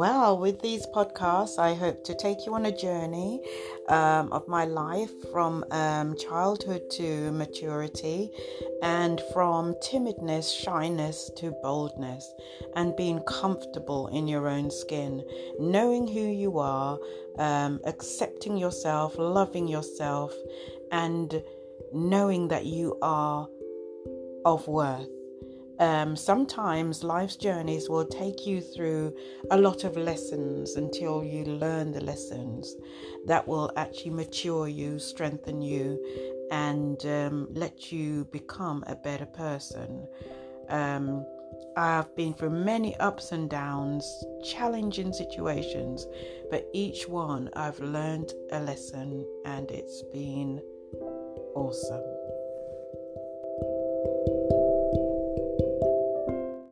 Well, with these podcasts, I hope to take you on a journey um, of my life from um, childhood to maturity and from timidness, shyness to boldness, and being comfortable in your own skin, knowing who you are, um, accepting yourself, loving yourself, and knowing that you are of worth. Um, sometimes life's journeys will take you through a lot of lessons until you learn the lessons that will actually mature you, strengthen you, and um, let you become a better person. Um, I've been through many ups and downs, challenging situations, but each one I've learned a lesson and it's been awesome.